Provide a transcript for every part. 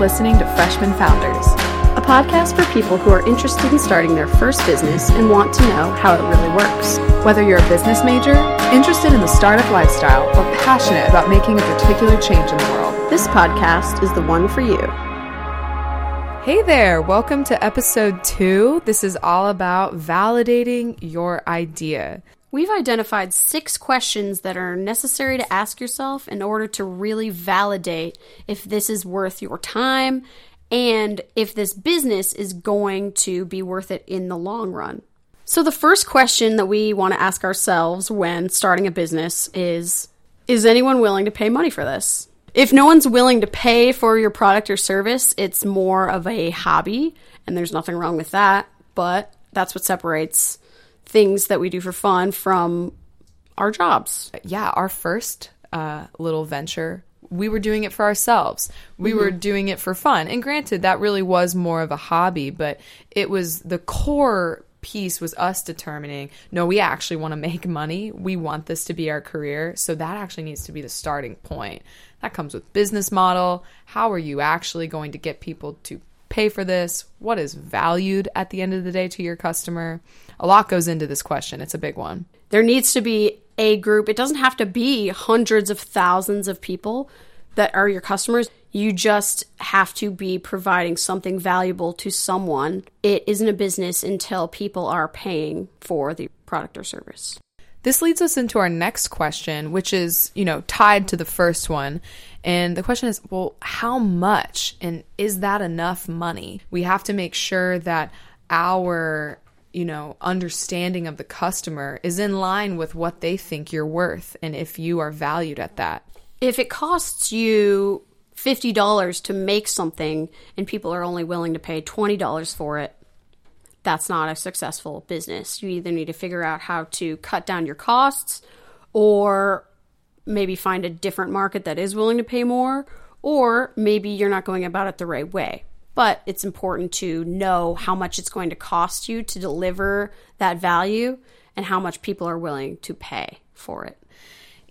listening to Freshman Founders, a podcast for people who are interested in starting their first business and want to know how it really works. Whether you're a business major, interested in the startup lifestyle, or passionate about making a particular change in the world, this podcast is the one for you. Hey there, welcome to episode two. This is all about validating your idea. We've identified six questions that are necessary to ask yourself in order to really validate if this is worth your time and if this business is going to be worth it in the long run. So, the first question that we want to ask ourselves when starting a business is Is anyone willing to pay money for this? If no one's willing to pay for your product or service, it's more of a hobby, and there's nothing wrong with that, but that's what separates things that we do for fun from our jobs. Yeah, our first uh, little venture, we were doing it for ourselves. We mm-hmm. were doing it for fun. And granted, that really was more of a hobby, but it was the core piece was us determining no, we actually want to make money. We want this to be our career. So that actually needs to be the starting point. That comes with business model. How are you actually going to get people to pay for this? What is valued at the end of the day to your customer? A lot goes into this question. It's a big one. There needs to be a group. It doesn't have to be hundreds of thousands of people that are your customers. You just have to be providing something valuable to someone. It isn't a business until people are paying for the product or service. This leads us into our next question, which is, you know, tied to the first one. And the question is, well, how much? And is that enough money? We have to make sure that our, you know, understanding of the customer is in line with what they think you're worth and if you are valued at that. If it costs you $50 to make something and people are only willing to pay $20 for it, that's not a successful business. You either need to figure out how to cut down your costs or maybe find a different market that is willing to pay more, or maybe you're not going about it the right way. But it's important to know how much it's going to cost you to deliver that value and how much people are willing to pay for it.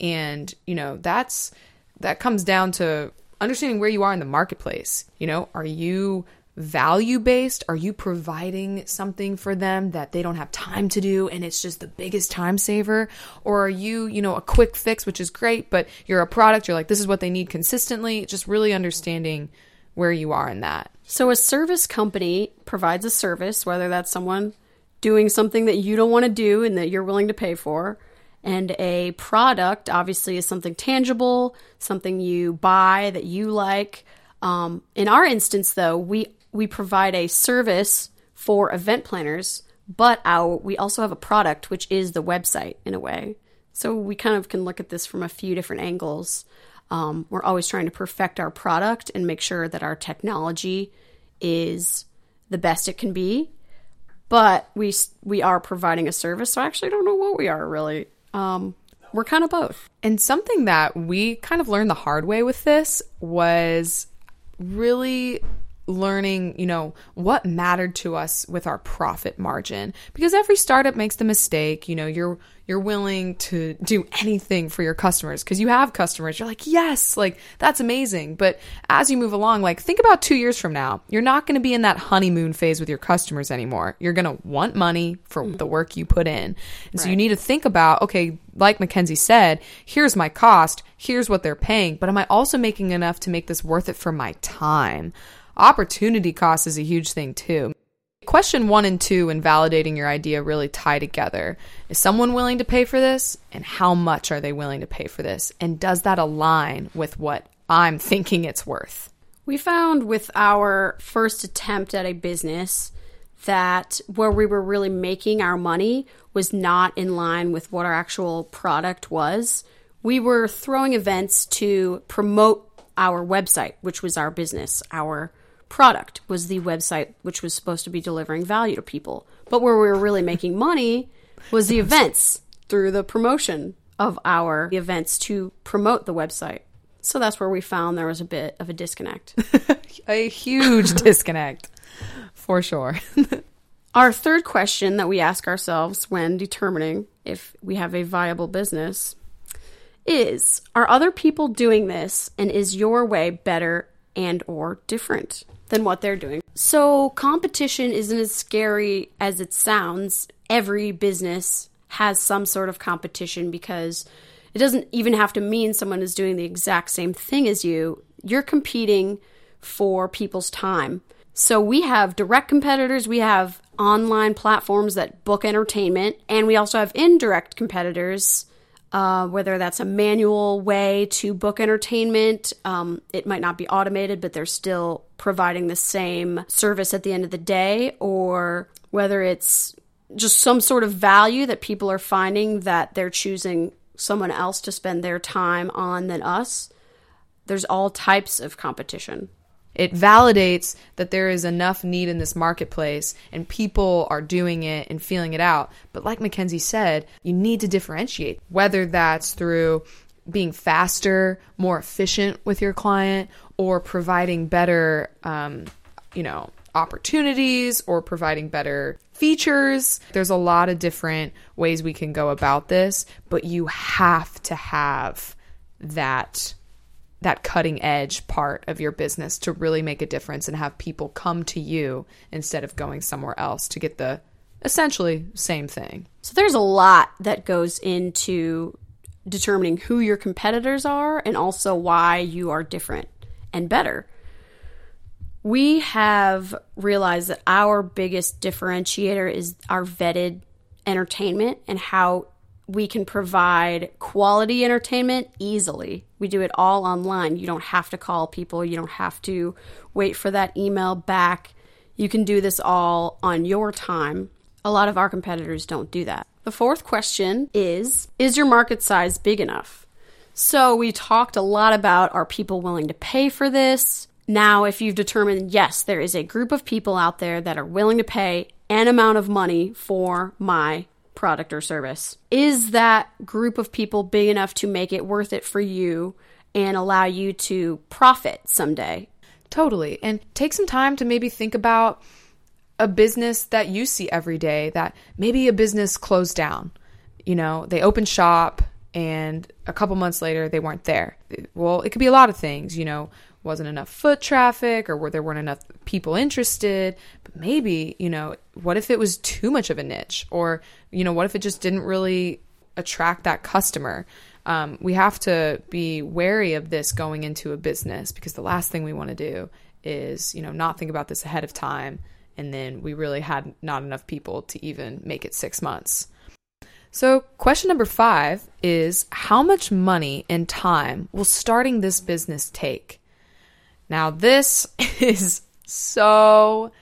And, you know, that's that comes down to understanding where you are in the marketplace. You know, are you value based? Are you providing something for them that they don't have time to do and it's just the biggest time saver? Or are you, you know, a quick fix, which is great, but you're a product, you're like, this is what they need consistently? Just really understanding where you are in that. So, a service company provides a service, whether that's someone doing something that you don't want to do and that you're willing to pay for. And a product obviously is something tangible, something you buy that you like. Um, in our instance, though, we we provide a service for event planners, but our we also have a product which is the website in a way. So we kind of can look at this from a few different angles. Um, we're always trying to perfect our product and make sure that our technology is the best it can be. But we we are providing a service, so I actually don't know what we are really. Um, we're kind of both. And something that we kind of learned the hard way with this was really learning, you know, what mattered to us with our profit margin because every startup makes the mistake, you know, you're you're willing to do anything for your customers because you have customers. You're like, "Yes, like that's amazing." But as you move along, like think about 2 years from now, you're not going to be in that honeymoon phase with your customers anymore. You're going to want money for mm. the work you put in. And right. so you need to think about, okay, like Mackenzie said, here's my cost, here's what they're paying, but am I also making enough to make this worth it for my time? Opportunity cost is a huge thing too. Question one and two in validating your idea really tie together. Is someone willing to pay for this? And how much are they willing to pay for this? And does that align with what I'm thinking it's worth? We found with our first attempt at a business that where we were really making our money was not in line with what our actual product was. We were throwing events to promote our website, which was our business, our product was the website which was supposed to be delivering value to people. But where we were really making money was the events through the promotion of our events to promote the website. So that's where we found there was a bit of a disconnect. a huge disconnect, for sure. our third question that we ask ourselves when determining if we have a viable business is are other people doing this and is your way better and or different than what they're doing? So competition isn't as scary as it sounds. Every business has some sort of competition because it doesn't even have to mean someone is doing the exact same thing as you. You're competing for people's time. So we have direct competitors, we have online platforms that book entertainment, and we also have indirect competitors uh, whether that's a manual way to book entertainment. Um, it might not be automated, but they're still providing the same service at the end of the day, or whether it's just some sort of value that people are finding that they're choosing someone else to spend their time on than us. There's all types of competition. It validates that there is enough need in this marketplace and people are doing it and feeling it out. But like Mackenzie said, you need to differentiate, whether that's through being faster, more efficient with your client, or providing better, um, you know, opportunities or providing better features. There's a lot of different ways we can go about this, but you have to have that that cutting edge part of your business to really make a difference and have people come to you instead of going somewhere else to get the essentially same thing. So there's a lot that goes into determining who your competitors are and also why you are different and better. We have realized that our biggest differentiator is our vetted entertainment and how we can provide quality entertainment easily. We do it all online. You don't have to call people, you don't have to wait for that email back. You can do this all on your time. A lot of our competitors don't do that. The fourth question is Is your market size big enough? So, we talked a lot about are people willing to pay for this? Now, if you've determined, yes, there is a group of people out there that are willing to pay an amount of money for my product or service. Is that group of people big enough to make it worth it for you and allow you to profit someday? Totally. And take some time to maybe think about a business that you see every day that maybe a business closed down. You know, they opened shop and a couple months later they weren't there. Well, it could be a lot of things, you know, wasn't enough foot traffic or where there weren't enough people interested. But maybe, you know, what if it was too much of a niche? Or, you know, what if it just didn't really attract that customer? Um, we have to be wary of this going into a business because the last thing we want to do is, you know, not think about this ahead of time. And then we really had not enough people to even make it six months. So, question number five is How much money and time will starting this business take? Now, this is so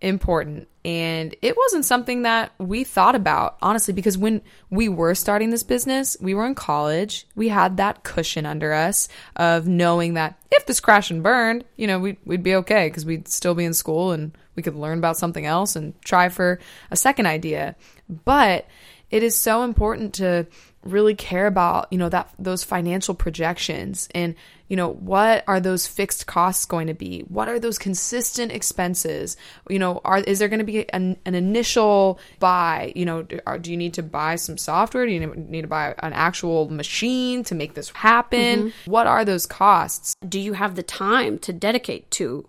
important. And it wasn't something that we thought about, honestly, because when we were starting this business, we were in college. We had that cushion under us of knowing that if this crash and burned, you know, we'd, we'd be okay because we'd still be in school and we could learn about something else and try for a second idea. But it is so important to really care about, you know, that those financial projections and, you know, what are those fixed costs going to be? What are those consistent expenses? You know, are is there going to be an, an initial buy? You know, do, are, do, you need to buy some software? Do you need to buy an actual machine to make this happen? Mm-hmm. What are those costs? Do you have the time to dedicate to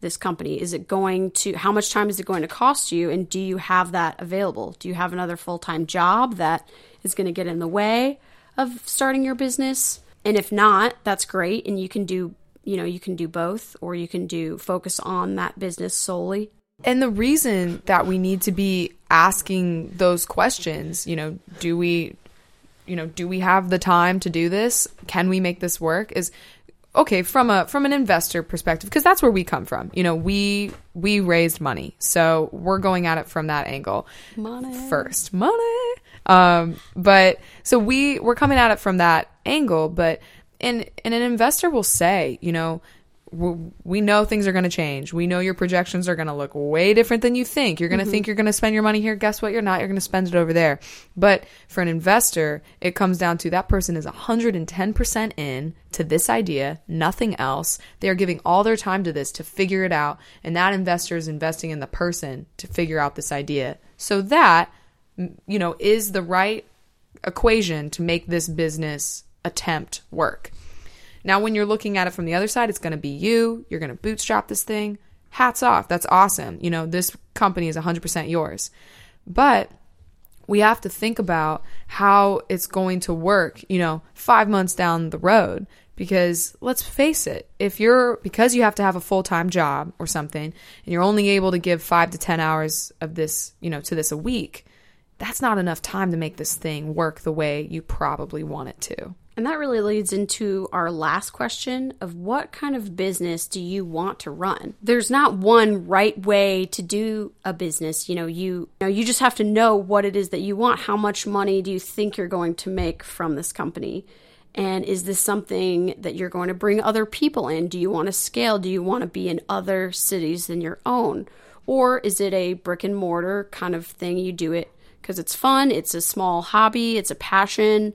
this company? Is it going to, how much time is it going to cost you? And do you have that available? Do you have another full time job that is going to get in the way of starting your business. And if not, that's great. And you can do, you know, you can do both or you can do focus on that business solely. And the reason that we need to be asking those questions, you know, do we, you know, do we have the time to do this? Can we make this work? Is okay from a from an investor perspective because that's where we come from. You know we we raised money. So we're going at it from that angle money. first. Money. Um, but so we we're coming at it from that angle, but and and an investor will say, you know, we know things are going to change. We know your projections are going to look way different than you think. You're going to mm-hmm. think you're going to spend your money here. Guess what? You're not. You're going to spend it over there. But for an investor, it comes down to that person is 110% in to this idea, nothing else. They are giving all their time to this to figure it out. And that investor is investing in the person to figure out this idea. So that you know, is the right equation to make this business attempt work. Now, when you're looking at it from the other side, it's going to be you. You're going to bootstrap this thing. Hats off. That's awesome. You know, this company is 100% yours. But we have to think about how it's going to work, you know, five months down the road. Because let's face it, if you're, because you have to have a full time job or something, and you're only able to give five to 10 hours of this, you know, to this a week, that's not enough time to make this thing work the way you probably want it to. And that really leads into our last question of what kind of business do you want to run? There's not one right way to do a business. You know, you, you know, you just have to know what it is that you want. How much money do you think you're going to make from this company? And is this something that you're going to bring other people in? Do you want to scale? Do you want to be in other cities than your own? Or is it a brick and mortar kind of thing? You do it because it's fun, it's a small hobby, it's a passion,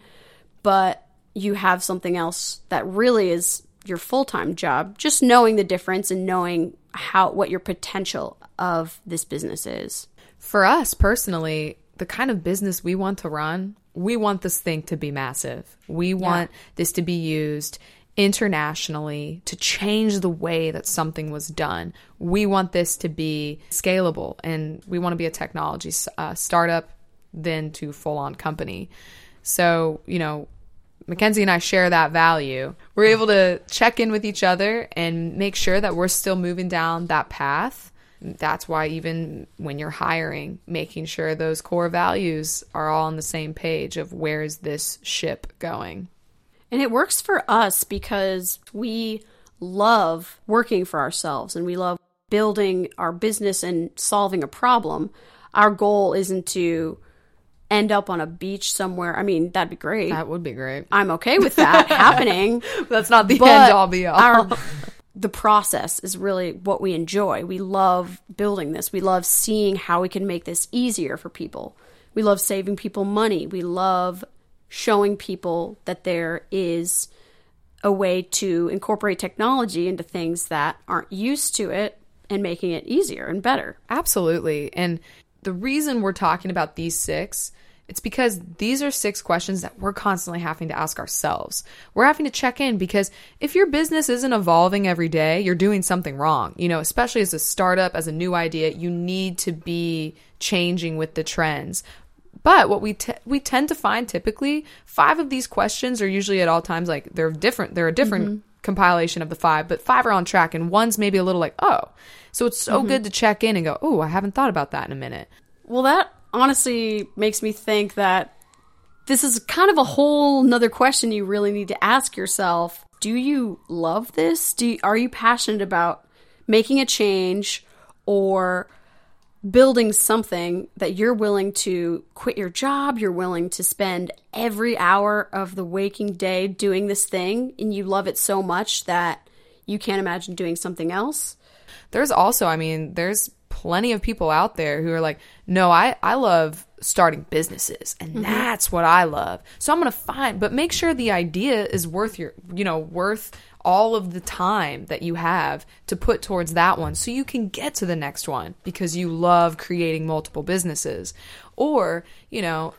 but you have something else that really is your full-time job just knowing the difference and knowing how what your potential of this business is For us personally, the kind of business we want to run, we want this thing to be massive. We want this to be used internationally to change the way that something was done. We want this to be scalable and we want to be a technology uh, startup then to full on company. So, you know, Mackenzie and I share that value. We're able to check in with each other and make sure that we're still moving down that path. That's why, even when you're hiring, making sure those core values are all on the same page of where is this ship going. And it works for us because we love working for ourselves and we love building our business and solving a problem. Our goal isn't to end up on a beach somewhere. I mean, that'd be great. That would be great. I'm okay with that happening. That's not the end all be all. our- the process is really what we enjoy. We love building this. We love seeing how we can make this easier for people. We love saving people money. We love showing people that there is a way to incorporate technology into things that aren't used to it and making it easier and better. Absolutely. And the reason we're talking about these six, it's because these are six questions that we're constantly having to ask ourselves. We're having to check in because if your business isn't evolving every day, you're doing something wrong. You know, especially as a startup, as a new idea, you need to be changing with the trends. But what we t- we tend to find typically, five of these questions are usually at all times like they're different. They're a different mm-hmm. compilation of the five, but five are on track, and one's maybe a little like oh. So it's so mm-hmm. good to check in and go, oh, I haven't thought about that in a minute. Well, that honestly makes me think that this is kind of a whole nother question you really need to ask yourself. Do you love this? Do you, are you passionate about making a change or building something that you're willing to quit your job, you're willing to spend every hour of the waking day doing this thing and you love it so much that you can't imagine doing something else? There's also, I mean, there's plenty of people out there who are like, no, I, I love starting businesses and mm-hmm. that's what I love. So I'm going to find, but make sure the idea is worth your, you know, worth all of the time that you have to put towards that one so you can get to the next one because you love creating multiple businesses. Or, you know,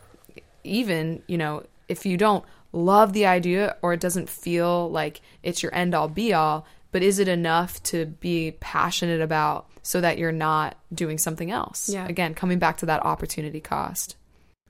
even, you know, if you don't love the idea or it doesn't feel like it's your end all be all, but is it enough to be passionate about so that you're not doing something else? Yeah. Again, coming back to that opportunity cost.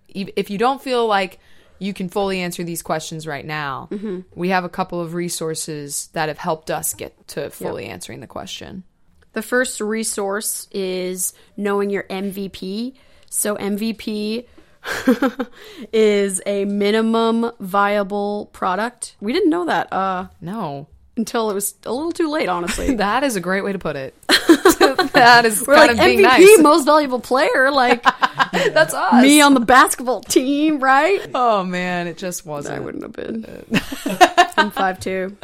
If if you don't feel like you can fully answer these questions right now, we have a couple of resources that have helped us get to fully answering the question. The first resource is knowing your MVP. So, MVP is a minimum viable product. We didn't know that uh, No. Until it was a little too late, honestly. That is a great way to put it. that is We're kind like of being MVP, nice. most valuable player, like That's us. me on the basketball team, right? oh man, it just wasn't. I wouldn't have been. I'm five two.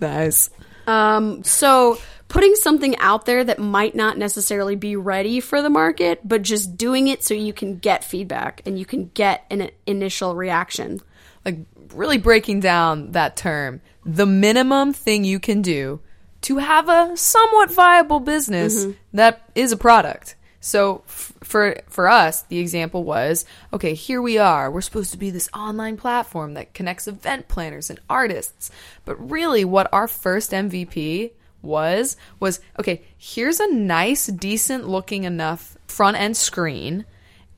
Nice. Um, so putting something out there that might not necessarily be ready for the market, but just doing it so you can get feedback and you can get an initial reaction. like really breaking down that term the minimum thing you can do to have a somewhat viable business mm-hmm. that is a product So f- for for us, the example was, okay, here we are. We're supposed to be this online platform that connects event planners and artists. But really what our first MVP was was okay, here's a nice decent looking enough front end screen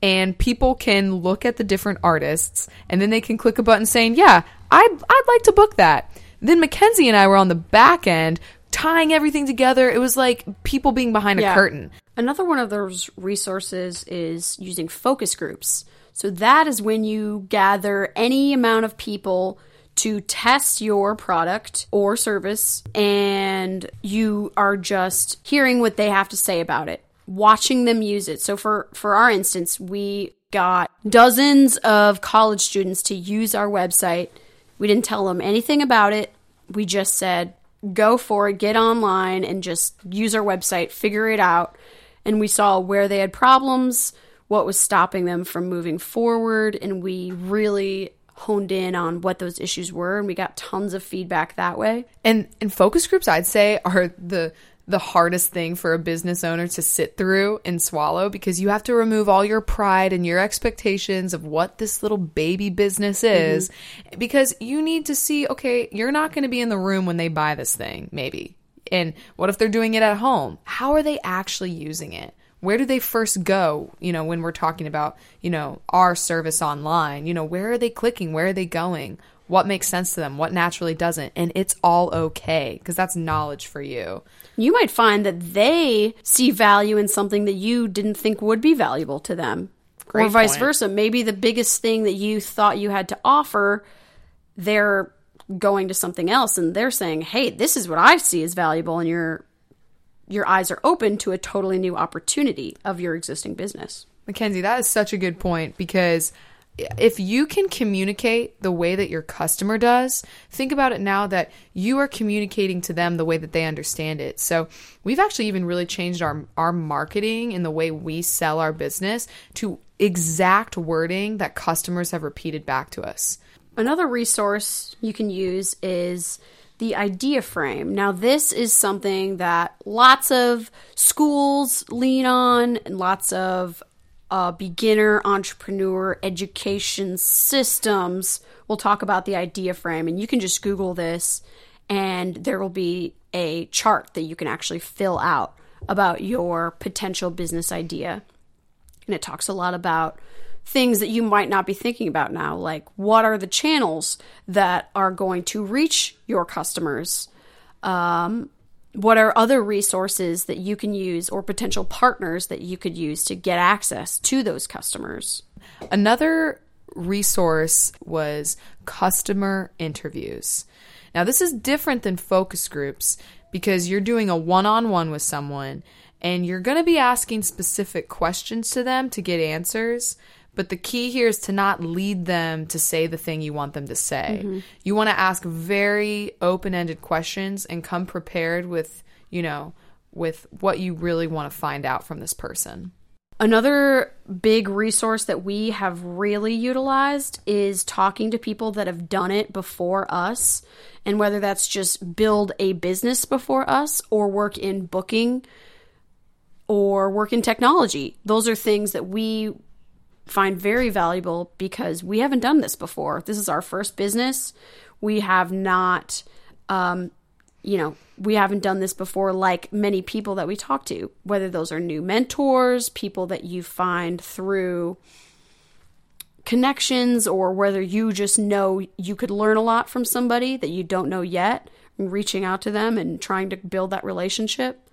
and people can look at the different artists and then they can click a button saying, "Yeah, I'd I'd like to book that." Then Mackenzie and I were on the back end tying everything together. It was like people being behind a Yeah. curtain. Another one of those resources is using focus groups. So that is when you gather any amount of people to test your product or service and you are just hearing what they have to say about it, watching them use it. So for for our instance, we got dozens of college students to use our website. We didn't tell them anything about it. We just said, go for it, get online and just use our website, figure it out. And we saw where they had problems, what was stopping them from moving forward, and we really honed in on what those issues were and we got tons of feedback that way. And and focus groups I'd say are the the hardest thing for a business owner to sit through and swallow because you have to remove all your pride and your expectations of what this little baby business mm-hmm. is because you need to see okay you're not going to be in the room when they buy this thing maybe. And what if they're doing it at home? How are they actually using it? Where do they first go you know when we're talking about you know our service online? You know where are they clicking? Where are they going? What makes sense to them? What naturally doesn't? And it's all okay because that's knowledge for you You might find that they see value in something that you didn't think would be valuable to them. or vice point. versa. Maybe the biggest thing that you thought you had to offer, they're going to something else and they're saying, "Hey, this is what I see as valuable," and your your eyes are open to a totally new opportunity of your existing business. Mackenzie, that is such a good point because if you can communicate the way that your customer does, think about it now that you are communicating to them the way that they understand it. So we've actually even really changed our our marketing and the way we sell our business to exact wording that customers have repeated back to us. Another resource you can use is the idea frame. Now, this is something that lots of schools lean on, and lots of uh, beginner entrepreneur education systems We'll talk about the idea frame. And you can just Google this, and there will be a chart that you can actually fill out about your potential business idea and it talks a lot about things that you might not be thinking about now like what are the channels that are going to reach your customers um, what are other resources that you can use or potential partners that you could use to get access to those customers Another resource was customer interviews. Now, this is different than focus groups because you're doing a one on one with someone and you're going to be asking specific questions to them to get answers. But the key here is to not lead them to say the thing you want them to say. Mm-hmm. You want to ask very open ended questions and come prepared with, you know, with what you really want to find out from this person. Another big resource that we have really utilized is talking to people that have done it before us, and whether that's just build a business before us or work in booking or work in technology. Those are things that we find very valuable because we haven't done this before. This is our first business. We have not, um, you know, we haven't done this before like many people that we talk to, whether those are new mentors, people that you find through connections, or whether you just know you could learn a lot from somebody that you don't know yet, reaching out to them and trying to build that relationship.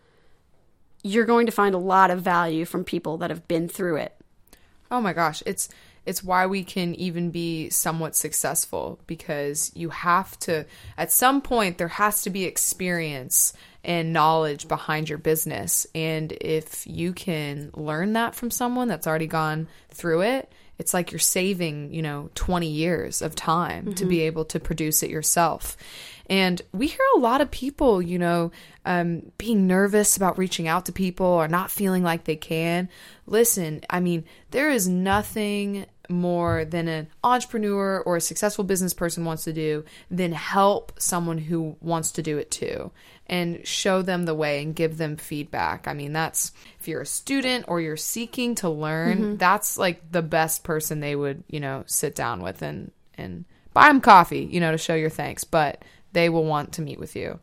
You're going to find a lot of value from people that have been through it. Oh my gosh, it's it's why we can even be somewhat successful because you have to at some point there has to be experience and knowledge behind your business. And if you can learn that from someone that's already gone through it it's like you're saving you know 20 years of time to be mm-hmm. able to produce it yourself and we hear a lot of people, you know, um, being nervous about reaching out to people or not feeling like they can. Listen, I mean, there is nothing more than an entrepreneur or a successful business person wants to do than help someone who wants to do it too and show them the way and give them feedback. I mean, that's if you're a student or you're seeking to learn, that's like the best person they would, you know, sit down with and and buy them coffee, you know, to show your thanks, but they will want to meet with you.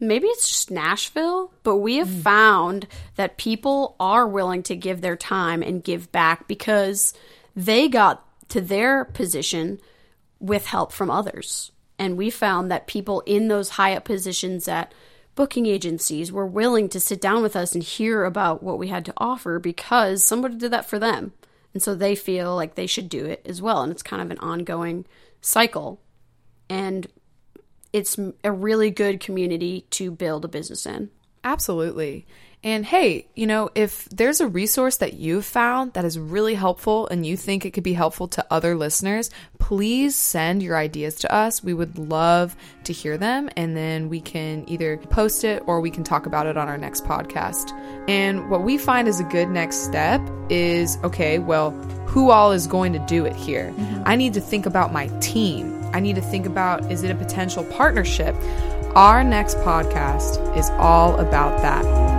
maybe it's just Nashville, but we have found that people are willing to give their time and give back because they got to their position with help from others. And we found that people in those high up positions at booking agencies were willing to sit down with us and hear about what we had to offer because somebody did that for them. And so they feel like they should do it as well. And it's kind of an ongoing cycle. And it's a really good community to build a business in. Absolutely. And hey, you know, if there's a resource that you've found that is really helpful and you think it could be helpful to other listeners, please send your ideas to us. We would love to hear them and then we can either post it or we can talk about it on our next podcast. And what we find is a good next step is okay, well, who all is going to do it here? Mm-hmm. I need to think about my team. I need to think about is it a potential partnership? Our next podcast is all about that.